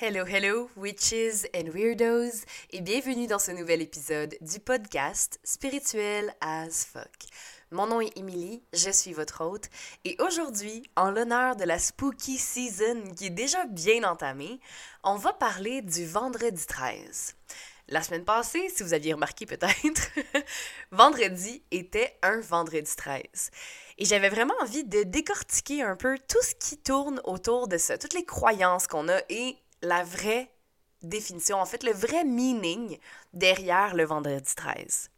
Hello, hello, witches and weirdos, et bienvenue dans ce nouvel épisode du podcast Spirituel as fuck. Mon nom est Emily, je suis votre hôte, et aujourd'hui, en l'honneur de la spooky season qui est déjà bien entamée, on va parler du vendredi 13. La semaine passée, si vous aviez remarqué peut-être, vendredi était un vendredi 13. Et j'avais vraiment envie de décortiquer un peu tout ce qui tourne autour de ça, toutes les croyances qu'on a et la vraie définition, en fait, le vrai meaning derrière le vendredi 13.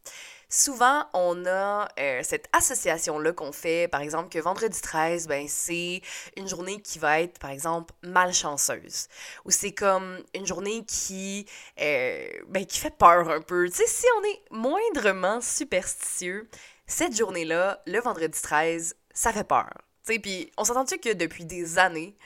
Souvent, on a euh, cette association-là qu'on fait, par exemple, que vendredi 13, ben, c'est une journée qui va être, par exemple, malchanceuse. Ou c'est comme une journée qui, euh, ben, qui fait peur un peu. Tu sais, si on est moindrement superstitieux, cette journée-là, le vendredi 13, ça fait peur. Tu sais, puis on s'entend-tu que depuis des années,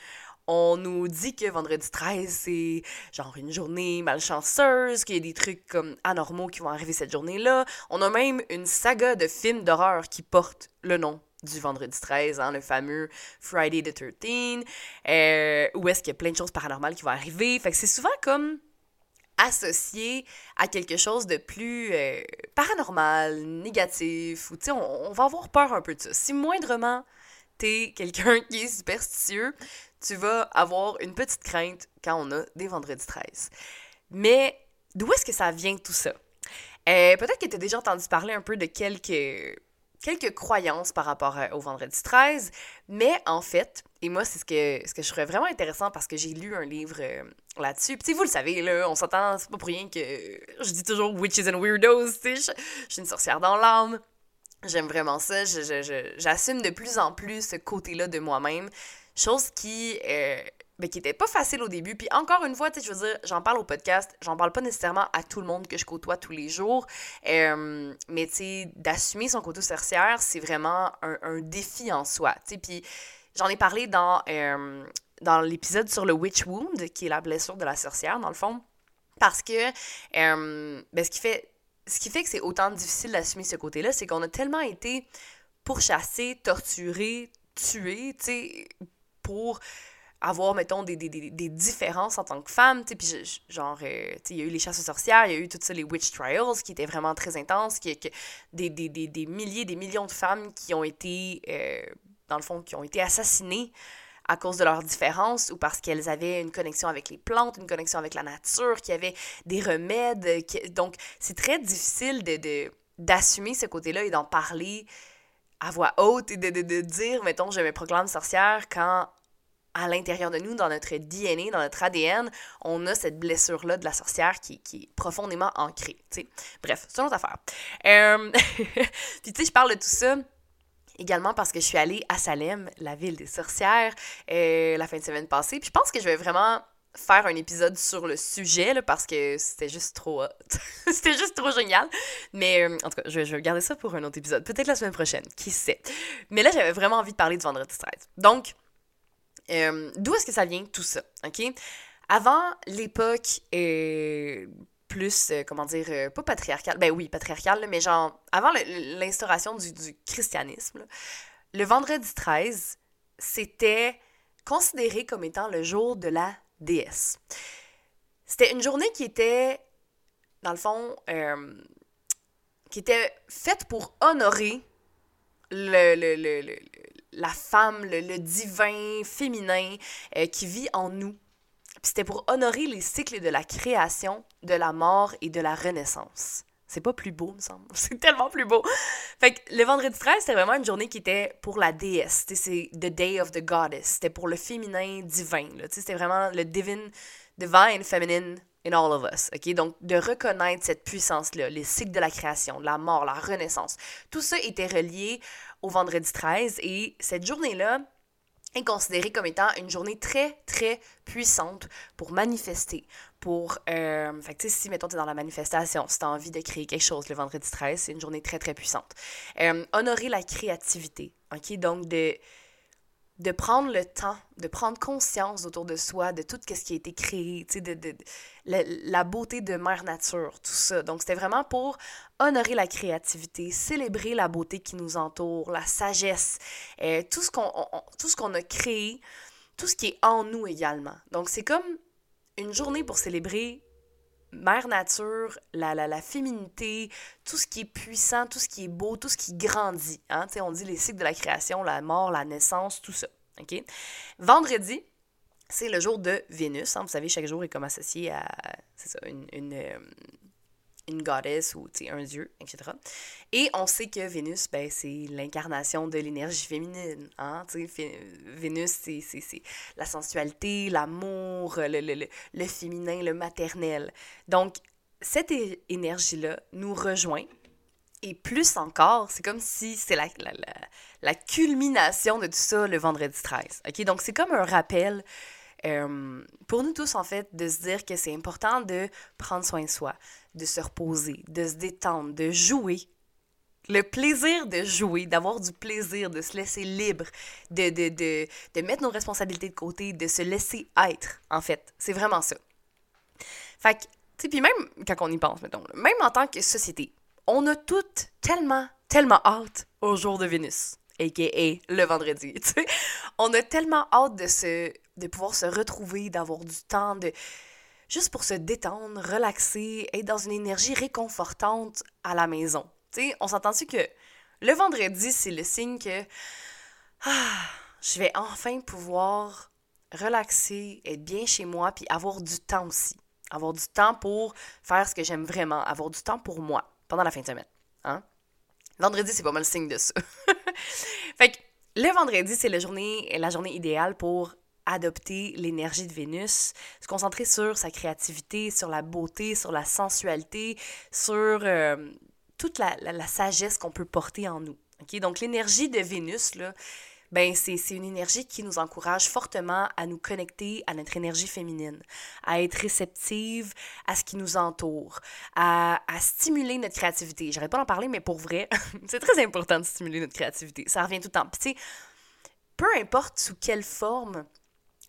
on nous dit que vendredi 13, c'est genre une journée malchanceuse, qu'il y a des trucs comme anormaux qui vont arriver cette journée-là. On a même une saga de films d'horreur qui porte le nom du vendredi 13, hein, le fameux Friday the 13, euh, où est-ce qu'il y a plein de choses paranormales qui vont arriver. Fait que c'est souvent comme associé à quelque chose de plus euh, paranormal, négatif, ou tu sais, on, on, va avoir peur un peu de ça. Si moindrement t'es quelqu'un qui est superstitieux, tu vas avoir une petite crainte quand on a des vendredis 13. Mais d'où est-ce que ça vient tout ça? Euh, Peut-être que tu as déjà entendu parler un peu de quelques, quelques croyances par rapport au vendredi 13, mais en fait, et moi, c'est ce que, ce que je trouve vraiment intéressant parce que j'ai lu un livre euh, là-dessus. Puis, vous le savez, là, on s'entend, c'est pas pour rien que je dis toujours witches and weirdos, tu sais, je suis une sorcière dans l'âme. J'aime vraiment ça. J'assume de plus en plus ce côté-là de moi-même. Chose qui, euh, ben, qui était pas facile au début. Puis encore une fois, tu sais, je veux dire, j'en parle au podcast, j'en parle pas nécessairement à tout le monde que je côtoie tous les jours. Euh, mais tu sais, d'assumer son côté sorcière, c'est vraiment un, défi en soi. Tu sais, puis j'en ai parlé dans, euh, dans l'épisode sur le Witch Wound, qui est la blessure de la sorcière, dans le fond. Parce que, euh, ben, ce qui fait ce qui fait que c'est autant difficile d'assumer ce côté-là, c'est qu'on a tellement été pourchassés, torturés, tués, tu sais, pour avoir, mettons, des, des, des, différences en tant que femme, puis genre, euh, il y a eu les chasses aux sorcières, il y a eu tout ça, les witch trials, qui étaient vraiment très intenses, qui, que des, des, des, des milliers, des millions de femmes qui ont été, euh, dans le fond, qui ont été assassinées à cause de leurs différences ou parce qu'elles avaient une connexion avec les plantes, une connexion avec la nature, qu'il y avait des remèdes. Qui... Donc, c'est très difficile de, d'assumer ce côté-là et d'en parler à voix haute et de, de, de dire, mettons, je me proclame sorcière quand à l'intérieur de nous, dans notre DNA, dans notre ADN, on a cette blessure-là de la sorcière qui, est profondément ancrée. sais. Bref, c'est une autre affaire. Euh... Puis tu sais, je parle de tout ça également parce que je suis allée à Salem, la ville des sorcières, euh, la fin de semaine passée. Puis je pense que je vais vraiment faire un épisode sur le sujet là, parce que c'était juste trop c'était juste trop génial mais euh, en tout cas je, je, vais garder ça pour un autre épisode peut-être la semaine prochaine qui sait? Mais là j'avais vraiment envie de parler du vendredi 13 donc euh, d'où est-ce que ça vient tout ça ok? Avant l'époque euh, plus, euh, comment dire, euh, pas patriarcal, ben oui, patriarcal, mais genre, avant l'instauration du, du, christianisme, le vendredi 13, c'était considéré comme étant le jour de la déesse. C'était une journée qui était, dans le fond, qui était faite pour honorer le, le, le, la femme, le, divin féminin qui vit en nous c'était pour honorer les cycles de la création, de la mort et de la renaissance. C'est pas plus beau, me semble. C'est tellement plus beau. Fait que le vendredi 13, c'était vraiment une journée qui était pour la déesse. C'est the day of the goddess. C'était pour le féminin divin. C'était vraiment le divine, divine feminine in all of us. OK? Donc, de reconnaître cette puissance-là, les cycles de la création, la mort, la renaissance. Tout ça était relié au vendredi 13 et cette journée-là, est considérée comme étant une journée très, très puissante pour manifester, pour... Euh, fait que, si, mettons, tu es dans la manifestation, si tu as envie de créer quelque chose le vendredi 13, c'est une journée très, très puissante. Euh, honorer la créativité, OK? Donc, de de prendre le temps, de prendre conscience autour de soi, de tout ce qui a été créé, de, de, de la, la, beauté de Mère Nature, tout ça. Donc, c'était vraiment pour honorer la créativité, célébrer la beauté qui nous entoure, la sagesse, euh, tout ce qu'on a créé, tout ce qui est en nous également. Donc, c'est comme une journée pour célébrer Mère Nature, la, la, la, féminité, tout ce qui est puissant, tout ce qui est beau, tout ce qui grandit. Hein? On dit les cycles de la création, la mort, la naissance, tout ça. OK? Vendredi, c'est le jour de Vénus. Hein? Vous savez, chaque jour est comme associé à une, euh, une goddess ou un dieu, etc. Et on sait que Vénus, ben, c'est l'incarnation de l'énergie féminine. Hein? Vénus, c'est la sensualité, l'amour, le, le, le, féminin, le maternel. Donc, cette énergie-là nous rejoint. Et plus encore, c'est comme si c'est la, la, la, la, culmination de tout ça le vendredi 13. OK? Donc, c'est comme un rappel euh, pour nous tous, en fait, de se dire que c'est important de prendre soin de soi, de se reposer, de se détendre, de jouer. Le plaisir de jouer, d'avoir du plaisir, de se laisser libre, de, de, de, de mettre nos responsabilités de côté, de se laisser être, en fait. C'est vraiment ça. Fait que, tu sais, puis même quand on y pense, mettons, même en tant que société, on a toutes tellement, tellement hâte au jour de Vénus, a.k.a. le vendredi, tu sais. On a tellement hâte de se de pouvoir se retrouver, d'avoir du temps, de juste pour se détendre, relaxer, être dans une énergie réconfortante à la maison. Tu sais, on s'entend-tu que le vendredi, c'est le signe que ah, je vais enfin pouvoir relaxer, être bien chez moi, puis avoir du temps aussi. Avoir du temps pour faire ce que j'aime vraiment, avoir du temps pour moi pendant la fin de semaine. Hein? Vendredi, c'est pas mal le signe de ça. fait que le vendredi, c'est la journée, la journée idéale pour adopter l'énergie de Vénus, se concentrer sur sa créativité, sur la beauté, sur la sensualité, sur euh, toute la, la, sagesse qu'on peut porter en nous. Okay? Donc l'énergie de Vénus, là, ben c'est une énergie qui nous encourage fortement à nous connecter à notre énergie féminine, à être réceptive à ce qui nous entoure, à, à stimuler notre créativité. J'arrête pas d'en parler, mais pour vrai, c'est très important de stimuler notre créativité. Ça revient tout le temps. Puis peu importe sous quelle forme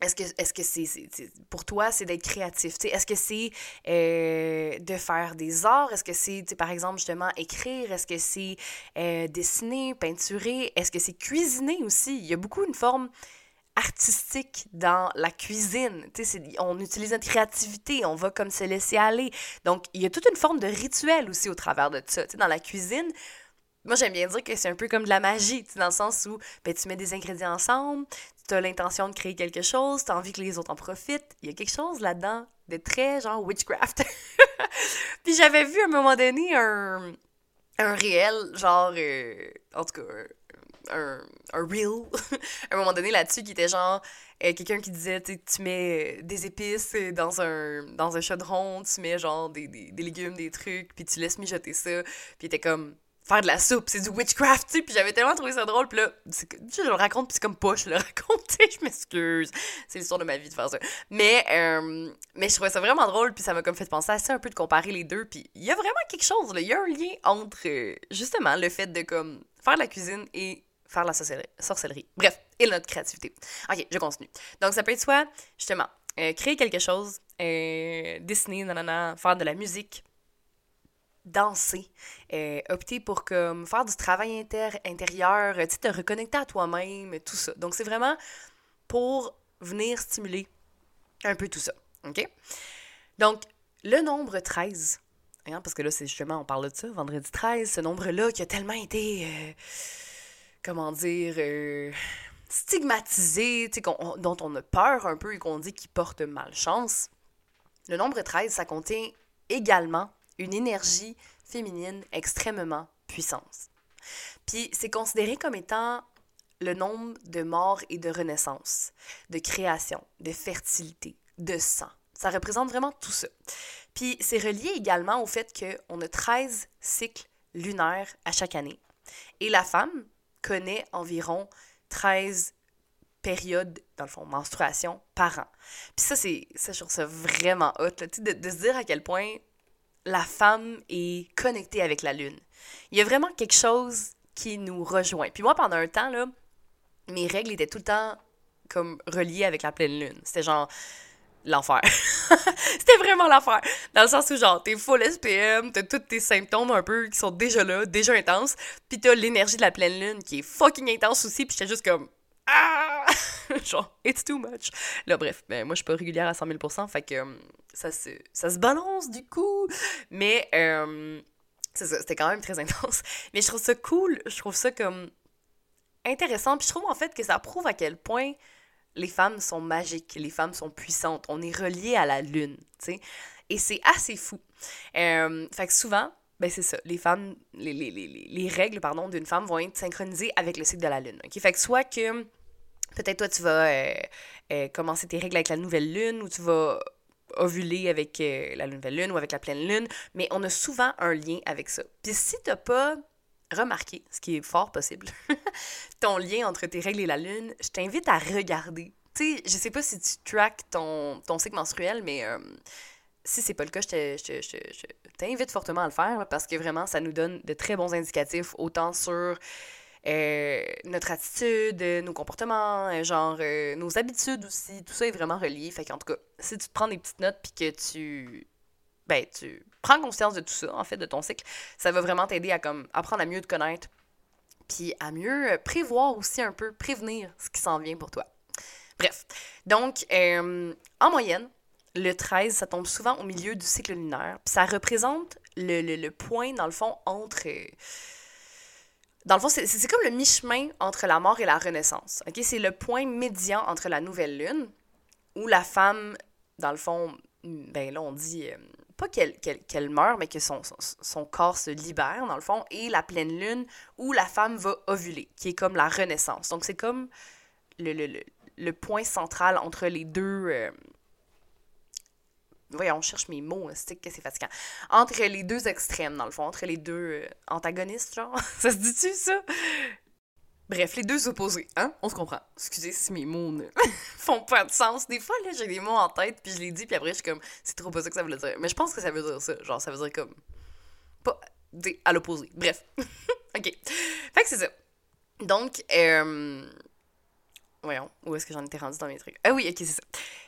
est-ce que est-ce que c'est pour toi c'est d'être créatif? Est-ce que c'est euh, de faire des arts? Est-ce que c'est par exemple justement écrire? Est-ce que c'est euh, dessiner peinturer? Est-ce que c'est cuisiner aussi? Il y a beaucoup une forme artistique dans la cuisine. On utilise notre créativité, on va comme se laisser aller. Donc, il y a toute une forme de rituel aussi au travers de ça. dans la cuisine, moi, j'aime bien dire que c'est un peu comme de la magie, dans le sens où ben, tu mets des ingrédients ensemble, tu as l'intention de créer quelque chose, tu as envie que les autres en profitent. Il y a quelque chose là-dedans de très genre witchcraft. Puis j'avais vu à un moment donné un, un réel, genre, euh, en tout cas, un, un reel, à un moment donné là-dessus, qui était genre euh, quelqu'un qui disait, tu mets des épices dans un, dans un chaudron, tu mets genre des, des, des légumes, des trucs, puis tu laisses mijoter ça. Puis était comme faire de la soupe, c'est du witchcraft, tu sais, puis j'avais tellement trouvé ça drôle, puis là, je le raconte, puis c'est comme pas, je le raconte, je m'excuse, c'est l'histoire de ma vie de faire ça. Mais, euh, mais je trouvais ça vraiment drôle, puis ça m'a comme fait penser à ça un peu de comparer les deux, puis il y a vraiment quelque chose, il y a un lien entre, euh, justement, le fait de, comme, faire de la cuisine et faire la sorcellerie. Bref, et notre créativité. Ok, je continue. Donc, ça peut être soit, justement, euh, créer quelque chose, dessiner, nanana, faire de la musique, danser, euh, opter pour comme faire du travail inter intérieur, tu te reconnecter à toi-même, tout ça. Donc c'est vraiment pour venir stimuler un peu tout ça, OK? Donc le nombre 13, hein, parce que là c'est justement, on parle de ça, vendredi 13, ce nombre-là qui a tellement été, euh, comment dire, euh, stigmatisé, dont on a peur un peu et qu'on dit qu'il porte malchance. Le nombre 13, ça contient également une énergie féminine extrêmement puissante. Puis c'est considéré comme étant le nombre de morts et de renaissances, de création, de fertilité, de sang. Ça représente vraiment tout ça. Puis c'est relié également au fait qu'on a 13 cycles lunaires à chaque année. Et la femme connaît environ 13 périodes, dans le fond, menstruation par an. Puis ça, c'est, ça, je trouve ça vraiment hot, de, de se dire à quel point la femme est connectée avec la lune. Il y a vraiment quelque chose qui nous rejoint. Puis moi, pendant un temps, là, mes règles étaient tout le temps comme reliées avec la pleine lune. C'était genre l'enfer. C'était vraiment l'enfer. Dans le sens où, genre, t'es full SPM, t'as tous tes symptômes un peu qui sont déjà là, déjà intenses, puis t'as l'énergie de la pleine lune qui est fucking intense aussi, puis j'étais juste comme... Ah! genre, it's too much. Là, bref, ben, moi, je suis pas régulière à 100 000 fait que euh, ça, se, ça se balance du coup. Mais, euh, c'était quand même très intense. Mais je trouve ça cool, je trouve ça comme intéressant, puis je trouve en fait que ça prouve à quel point les femmes sont magiques, les femmes sont puissantes. On est relié à la lune, tu sais. Et c'est assez fou. Euh, fait que souvent, ben c'est ça, les femmes, les, les, les, les règles, pardon, d'une femme vont être synchronisées avec le cycle de la lune. OK? Fait que soit que peut-être toi, tu vas euh, euh, commencer tes règles avec la nouvelle lune ou tu vas ovuler avec la nouvelle lune ou avec la pleine lune, mais on a souvent un lien avec ça. Puis si t'as pas remarqué, ce qui est fort possible, ton lien entre tes règles et la lune, je t'invite à regarder. Tu sais, je sais pas si tu tracks ton, ton cycle menstruel, mais si c'est pas le cas, je t'invite fortement à le faire parce que vraiment, ça nous donne de très bons indicatifs, autant sur euh, notre attitude, nos comportements, euh, genre euh, nos habitudes aussi. Tout ça est vraiment relié. Fait qu'en tout cas, si tu te prends des petites notes puis que tu. Ben, tu prends conscience de tout ça, en fait, de ton cycle, ça va vraiment t'aider à comme apprendre à mieux te connaître puis à mieux prévoir aussi un peu, prévenir ce qui s'en vient pour toi. Bref, donc, en moyenne, le 13, ça tombe souvent au milieu du cycle lunaire. Puis ça représente le, le, point, dans le fond, entre. Dans le fond, c'est comme le mi-chemin entre la mort et la renaissance. ok? C'est le point médian entre la nouvelle lune, où la femme, dans le fond, ben là, on dit. Euh, pas qu'elle meurt, mais que son, son, corps se libère, dans le fond, et la pleine lune, où la femme va ovuler, qui est comme la renaissance. Donc, c'est comme le, le, le, point central entre les deux, euh, voyons, on cherche mes mots, c'est que c'est fatigant. Entre les deux extrêmes, dans le fond, entre les deux euh, antagonistes, genre. ça se dit-tu, ça? Bref, les deux opposés, hein? On se comprend. Excusez si mes mots ne font pas de sens. Des fois, là, j'ai des mots en tête, puis je les dis, puis après, je suis comme, c'est trop pas ça que ça veut dire. Mais je pense que ça veut dire ça. Genre, ça veut dire comme. Pas. à l'opposé. Bref. ok. Fait que c'est ça. Donc, euh. Voyons, où est-ce que j'en étais rendu dans mes trucs? Ah oui, ok, c'est ça.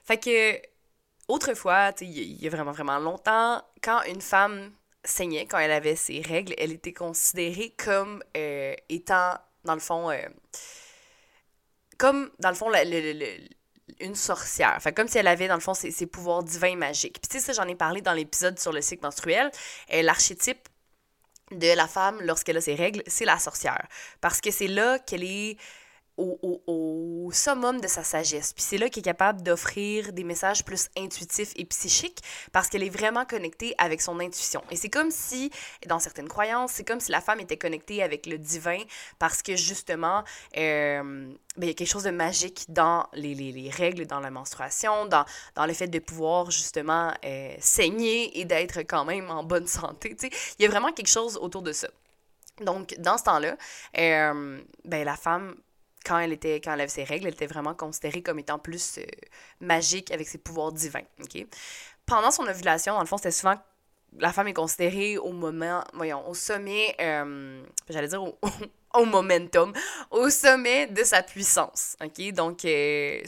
Fait que Autrefois, il y a vraiment, vraiment longtemps, quand une femme saignait, quand elle avait ses règles, elle était considérée comme euh, étant, dans le fond, euh, comme, dans le fond, une sorcière. Enfin, comme si elle avait, dans le fond, ses, pouvoirs divins magiques. Puis, tu sais, j'en ai parlé dans l'épisode sur le cycle menstruel. Euh, l'archétype de la femme, lorsqu'elle a ses règles, c'est la sorcière. Parce que c'est là qu'elle est au, summum de sa sagesse. Puis c'est là qu'elle est capable d'offrir des messages plus intuitifs et psychiques parce qu'elle est vraiment connectée avec son intuition. Et c'est comme si, dans certaines croyances, c'est comme si la femme était connectée avec le divin parce que justement, euh, ben, il y a quelque chose de magique dans les, les, les, règles, dans la menstruation, dans, dans le fait de pouvoir justement euh, saigner et d'être quand même en bonne santé. sais Il y a vraiment quelque chose autour de ça. Donc, dans ce temps-là, euh, ben, la femme quand elle était quand elle avait ses règles, elle était vraiment considérée comme étant plus euh, magique avec ses pouvoirs divins. Pendant son ovulation, dans le fond, c'était souvent la femme est considérée au moment, voyons, au sommet, euh, j'allais dire au, momentum, au sommet de sa puissance. ok? Donc, euh,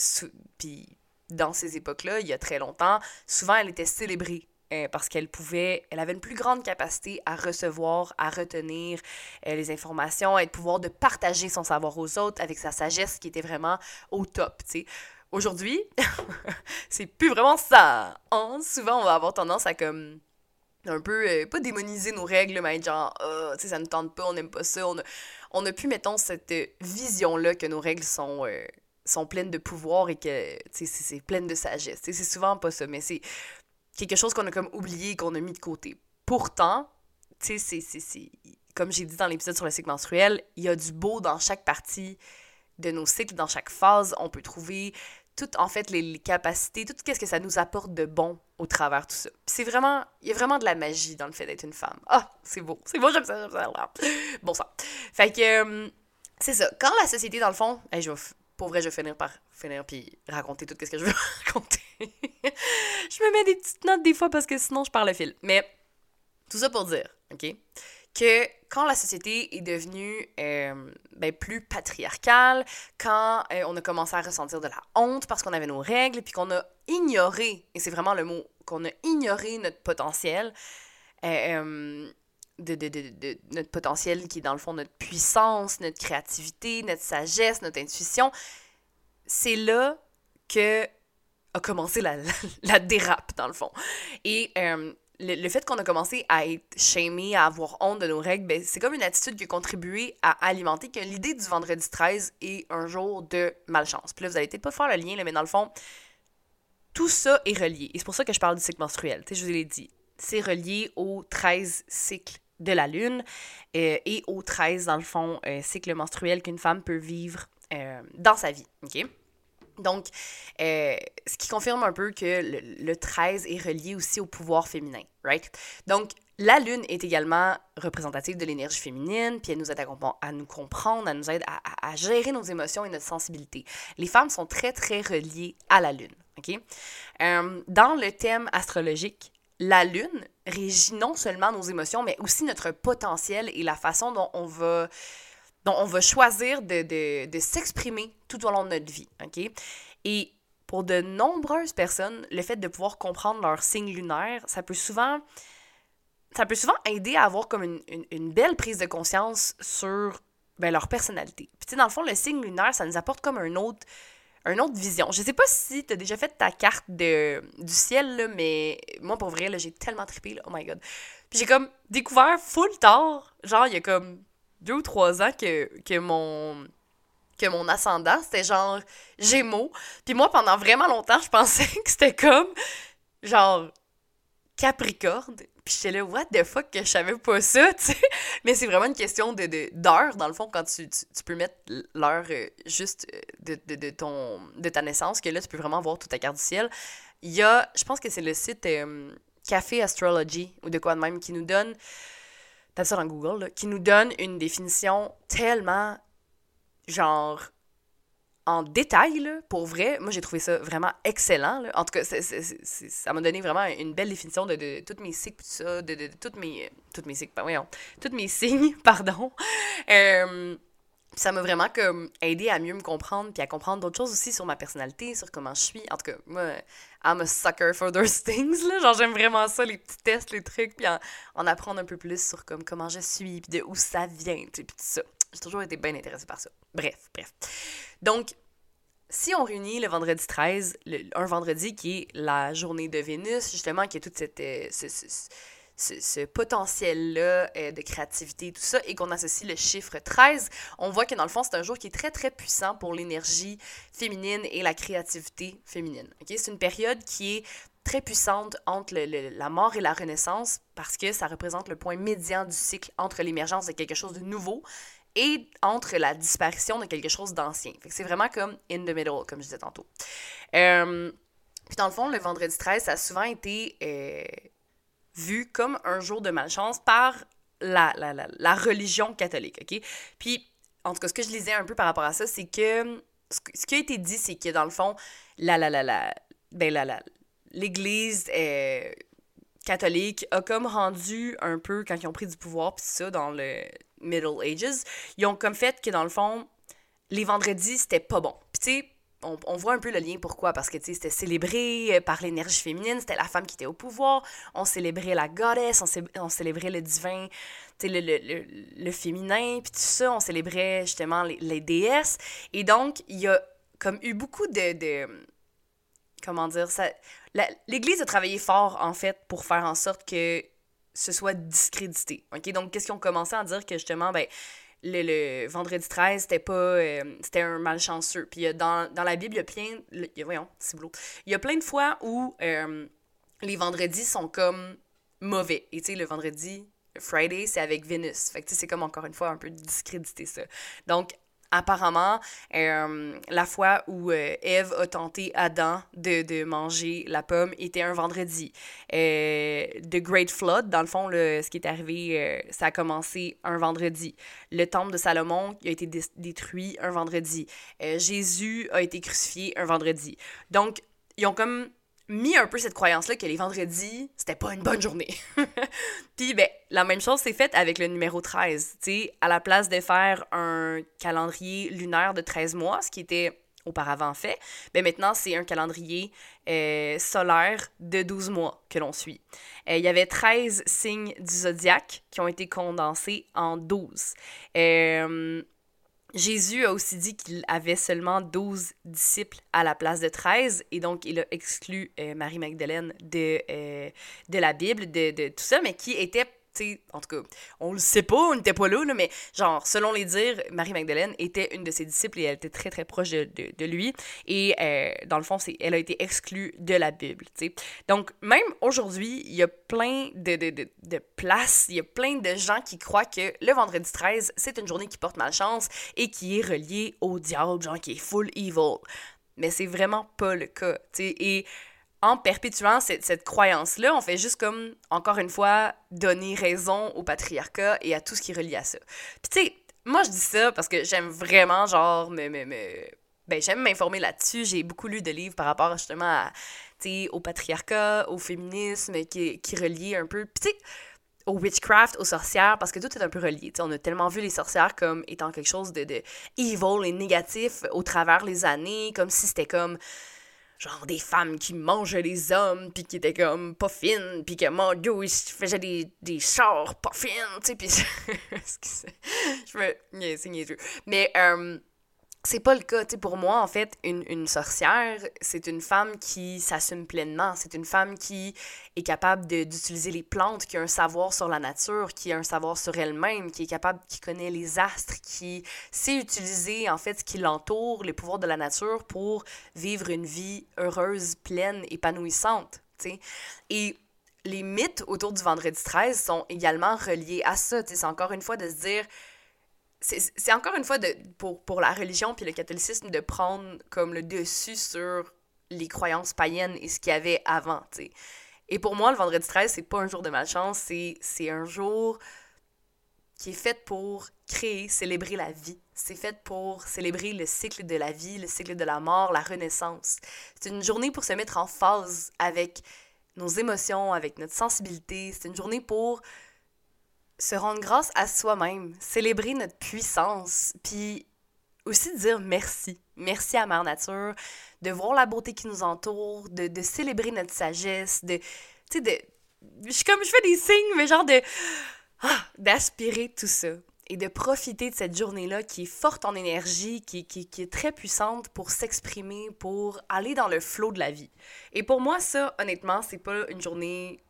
puis dans ces époques-là, il y a très longtemps, souvent elle était célébrée euh, parce qu'elle pouvait, elle avait une plus grande capacité à recevoir, à retenir euh, les informations, à être pouvoir de partager son savoir aux autres avec sa sagesse qui était vraiment au top, tu sais. Aujourd'hui, c'est plus vraiment ça. Hein? Souvent, on va avoir tendance à comme un peu, euh, pas démoniser nos règles, mais genre, oh, tu sais, ça ne tente pas, on n'aime pas ça. On a, on a pu, mettons, cette vision-là que nos règles sont, sont pleines de pouvoir et que, c'est pleine de sagesse. C'est souvent pas ça, mais c'est quelque chose qu'on a comme oublié, qu'on a mis de côté. Pourtant, tu sais, c'est, comme j'ai dit dans l'épisode sur le cycle menstruel, il y a du beau dans chaque partie de nos cycles, dans chaque phase. On peut trouver toutes, en fait, les, capacités, tout ce que ça nous apporte de bon au travers tout ça. c'est vraiment, il y a vraiment de la magie dans le fait d'être une femme. Ah, c'est beau, c'est beau, j'aime ça, j'aime ça. Bon ça. Fait que, euh, c'est ça. Quand la société, dans le fond, je vais, pour vrai, je vais finir par finir puis raconter tout ce que je veux raconter. je me mets des petites notes des fois parce que sinon je parle le fil. Mais tout ça pour dire, OK, que quand la société est devenue euh, ben, plus patriarcale, quand euh, on a commencé à ressentir de la honte parce qu'on avait nos règles, puis qu'on a ignoré, et c'est vraiment le mot, qu'on a ignoré notre potentiel, euh, de, de, de, de, notre potentiel qui est dans le fond notre puissance, notre créativité, notre sagesse, notre intuition, c'est là que a commencé la, la, dérape, dans le fond. Et euh, le, fait qu'on a commencé à être shamé, à avoir honte de nos règles, ben, c'est comme une attitude qui a contribué à alimenter que l'idée du vendredi 13 est un jour de malchance. Puis là, vous allez peut-être pas faire le lien, mais dans le fond, tout ça est relié. Et c'est pour ça que je parle du cycle menstruel. Je vous l'ai dit. C'est relié aux 13 cycles de la Lune euh, et aux 13, dans le fond, euh, cycles menstruels qu'une femme peut vivre euh, dans sa vie. OK? Donc, euh, ce qui confirme un peu que le, 13 est relié aussi au pouvoir féminin, right? Donc, la lune est également représentative de l'énergie féminine, puis elle nous aide à, nous comprendre, elle nous aide à, gérer nos émotions et notre sensibilité. Les femmes sont très, très reliées à la lune, OK? Euh, dans le thème astrologique, la lune régit non seulement nos émotions, mais aussi notre potentiel et la façon dont on va donc, on va choisir de, de, s'exprimer tout au long de notre vie, OK? Et pour de nombreuses personnes, le fait de pouvoir comprendre leur signe lunaire, ça peut souvent ça peut souvent aider à avoir comme une, une, belle prise de conscience sur ben, leur personnalité. Puis tu sais, dans le fond, le signe lunaire, ça nous apporte comme un autre, une autre vision. Je sais pas si tu as déjà fait ta carte de, du ciel, là, mais moi, pour vrai, j'ai tellement trippé, là, oh my god. Puis j'ai comme découvert full tard, genre, il y a comme deux ou trois ans que, que mon que mon ascendant, c'était genre Gémeaux. Puis moi, pendant vraiment longtemps, je pensais que c'était comme genre Capricorne. Puis j'étais là, what the fuck, que je savais pas ça, tu sais. Mais c'est vraiment une question de, d'heure, dans le fond, quand tu, tu, peux mettre l'heure euh, juste euh, de, de, de, ton, de ta naissance, que là, tu peux vraiment voir toute ta carte du ciel. Il y a, je pense que c'est le site euh, Café Astrology, ou de quoi de même, qui nous donne tape ça dans Google, qui nous donne une définition tellement, genre, en détail, là, pour vrai. Moi, j'ai trouvé ça vraiment excellent. Là. En tout cas, ça m'a donné vraiment une belle définition de, de tous mes cycles, tout ça, de, de, de toutes mes... Toutes mes cycles, voyons. Toutes mes signes, pardon. Euh, ça m'a vraiment comme aidé à mieux me comprendre puis à comprendre d'autres choses aussi sur ma personnalité, sur comment je suis. En tout cas, moi, I'm a sucker for those things, là. Genre, j'aime vraiment ça, les petits tests, les trucs, puis en, apprendre un peu plus sur comme, comment je suis, puis de où ça vient, puis tout ça. J'ai toujours été bien intéressée par ça. Bref, bref. Donc, si on réunit le vendredi 13, un vendredi qui est la journée de Vénus, justement, qui est toute cette... Euh, ce, potentiel-là euh, de créativité tout ça, et qu'on associe le chiffre 13, on voit que dans le fond, c'est un jour qui est très, très puissant pour l'énergie féminine et la créativité féminine. C'est une période qui est très puissante entre la mort et la renaissance parce que ça représente le point médian du cycle entre l'émergence de quelque chose de nouveau et entre la disparition de quelque chose d'ancien. C'est vraiment comme in the middle, comme je disais tantôt. Euh, puis dans le fond, le vendredi 13, ça a souvent été euh, vu comme un jour de malchance par la, la, la, religion catholique, OK? Puis, en tout cas, ce que je lisais un peu par rapport à ça, c'est que ce, qui a été dit, c'est que dans le fond, la, la, la, la, ben, la, la, l'Église euh, catholique a comme rendu un peu, quand ils ont pris du pouvoir, puis ça, dans le Middle Ages, ils ont comme fait que dans le fond, les vendredis, c'était pas bon. Puis tu sais, on, voit un peu le lien pourquoi? Parce que, c'était célébré euh, par l'énergie féminine, c'était la femme qui était au pouvoir, on célébrait la goddess, on, célébrait le divin, sais, le, le, le, féminin, puis tout ça, on célébrait justement les, déesses. Et donc, il y a comme eu beaucoup de... de comment dire ça L'Église a travaillé fort, en fait, pour faire en sorte que ce soit discrédité. OK? Donc, qu'est-ce qu'ils ont commencé à dire que justement, ben, le, vendredi 13, c'était pas. Euh, c'était un malchanceux. Puis dans, dans la Bible, il y a plein. voyons, c'est Il y a plein de fois où euh, les vendredis sont comme mauvais. Et tu sais, le vendredi, Friday, c'est avec Vénus. Fait que c'est comme encore une fois un peu discrédité ça. Donc, apparemment, euh, la fois où euh, Eve a tenté Adam de, manger la pomme était un vendredi. Euh, The Great Flood, dans le fond, le, ce qui est arrivé, ça a commencé un vendredi. Le temple de Salomon a été détruit un vendredi. Jésus a été crucifié un vendredi. Donc, ils ont comme mis un peu cette croyance-là que les vendredis, c'était pas une bonne journée. Puis, ben, la même chose s'est faite avec le numéro 13. Tu sais, à la place de faire un calendrier lunaire de 13 mois, ce qui était auparavant fait, ben maintenant, c'est un calendrier euh, solaire de 12 mois que l'on suit. Euh, il y avait 13 signes du zodiaque qui ont été condensés en 12. Euh, Jésus a aussi dit qu'il avait seulement 12 disciples à la place de 13, et donc il a exclu euh, Marie-Magdalène de, euh, de la Bible, de, de, tout ça, mais qui était en tout cas, on le sait pas, on n'était pas là, mais genre, selon les dires, Marie-Magdalène était une de ses disciples et elle était très, très proche de, de, lui. Et euh, dans le fond, elle a été exclue de la Bible, sais. Donc, même aujourd'hui, il y a plein de, de, de, places, il y a plein de gens qui croient que le vendredi 13, c'est une journée qui porte malchance et qui est reliée au diable, genre qui est full evil. Mais c'est vraiment pas le cas, tu sais. Et en perpétuant cette, croyance-là, on fait juste comme, encore une fois, donner raison au patriarcat et à tout ce qui est relié à ça. Puis tu sais, moi je dis ça parce que j'aime vraiment, genre, me, me, ben, j'aime m'informer là-dessus. J'ai beaucoup lu de livres par rapport justement à, au patriarcat, au féminisme qui, qui relie un peu. Puis au witchcraft, aux sorcières, parce que tout est un peu relié. on a tellement vu les sorcières comme étant quelque chose de, de evil et négatif au travers les années, comme si c'était comme genre des femmes qui mangeaient les hommes, puis qui étaient comme pas fines, puis que mon dieu, ils faisaient des, des chars pas fines, tu sais, puis je me... c'est niaiseux. Mais, euh, c'est pas le cas. sais, pour moi, en fait, une, une sorcière, c'est une femme qui s'assume pleinement. C'est une femme qui est capable d'utiliser les plantes, qui a un savoir sur la nature, qui a un savoir sur elle-même, qui est capable, qui connaît les astres, qui sait utiliser, en fait, ce qui l'entoure, les pouvoirs de la nature pour vivre une vie heureuse, pleine, épanouissante. sais. Et les mythes autour du vendredi 13 sont également reliés à ça. C'est encore une fois de se dire c'est encore une fois de, pour, pour la religion puis le catholicisme de prendre comme le dessus sur les croyances païennes et ce qu'il y avait avant. Et pour moi, le vendredi 13, c'est pas un jour de malchance, c'est un jour qui est fait pour créer, célébrer la vie. C'est fait pour célébrer le cycle de la vie, le cycle de la mort, la renaissance. C'est une journée pour se mettre en phase avec nos émotions, avec notre sensibilité. C'est une journée pour se rendre grâce à soi-même, célébrer notre puissance, puis aussi dire merci. Merci à Mère Nature, de voir la beauté qui nous entoure, de, célébrer notre sagesse, de. Tu sais, de. Je comme, je fais des signes, mais genre de. Ah, d'aspirer tout ça. Et de profiter de cette journée-là qui est forte en énergie, qui, qui, qui est très puissante pour s'exprimer, pour aller dans le flot de la vie. Et pour moi, ça, honnêtement, c'est pas une journée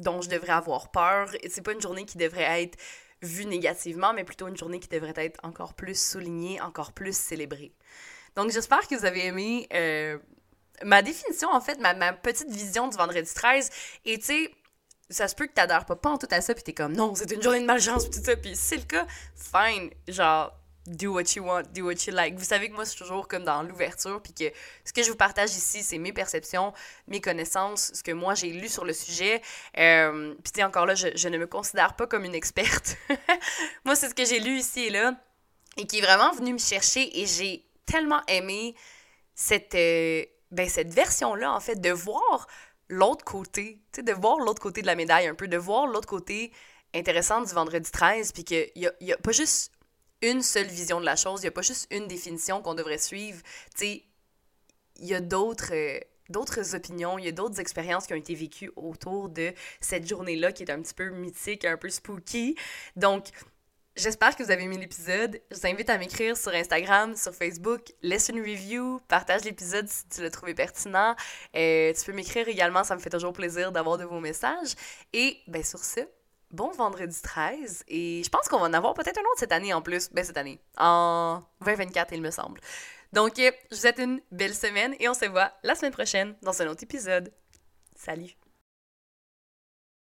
dont je devrais avoir peur. C'est pas une journée qui devrait être vue négativement, mais plutôt une journée qui devrait être encore plus soulignée, encore plus célébrée. Donc j'espère que vous avez aimé euh, ma définition, en fait, ma, ma, petite vision du vendredi 13. Et tu sais, ça se peut que t'adhères pas, pas en tout à ça, puis t'es comme non, c'est une journée de malchance, tout ça. Puis c'est le cas, fine. Genre, do what you want, do what you like. Vous savez que moi, c'est toujours comme dans l'ouverture, puis que ce que je vous partage ici, c'est mes perceptions, mes connaissances, ce que moi j'ai lu sur le sujet. Euh, puis encore là, je, ne me considère pas comme une experte. moi, c'est ce que j'ai lu ici et là, et qui est vraiment venu me chercher, et j'ai tellement aimé cette, euh, ben, cette version-là, en fait, de voir l'autre côté, tu sais, de voir l'autre côté de la médaille un peu, de voir l'autre côté intéressant du vendredi 13, puis qu'il n'y y a pas juste une seule vision de la chose, il n'y a pas juste une définition qu'on devrait suivre. Tu sais, il y a d'autres. Euh, d'autres opinions, il y a d'autres expériences qui ont été vécues autour de cette journée-là qui est un petit peu mythique, un peu spooky. Donc, j'espère que vous avez aimé l'épisode. Je vous invite à m'écrire sur Instagram, sur Facebook, laisse une review, partage l'épisode si tu l'as trouvé pertinent. Euh, tu peux m'écrire également, ça me fait toujours plaisir d'avoir de vos messages. Et, ben sur ce, bon vendredi 13 et je pense qu'on va en avoir peut-être un autre cette année en plus. Ben cette année, en 2024 il me semble. Donc, je vous souhaite une belle semaine et on se voit la semaine prochaine dans un autre épisode. Salut!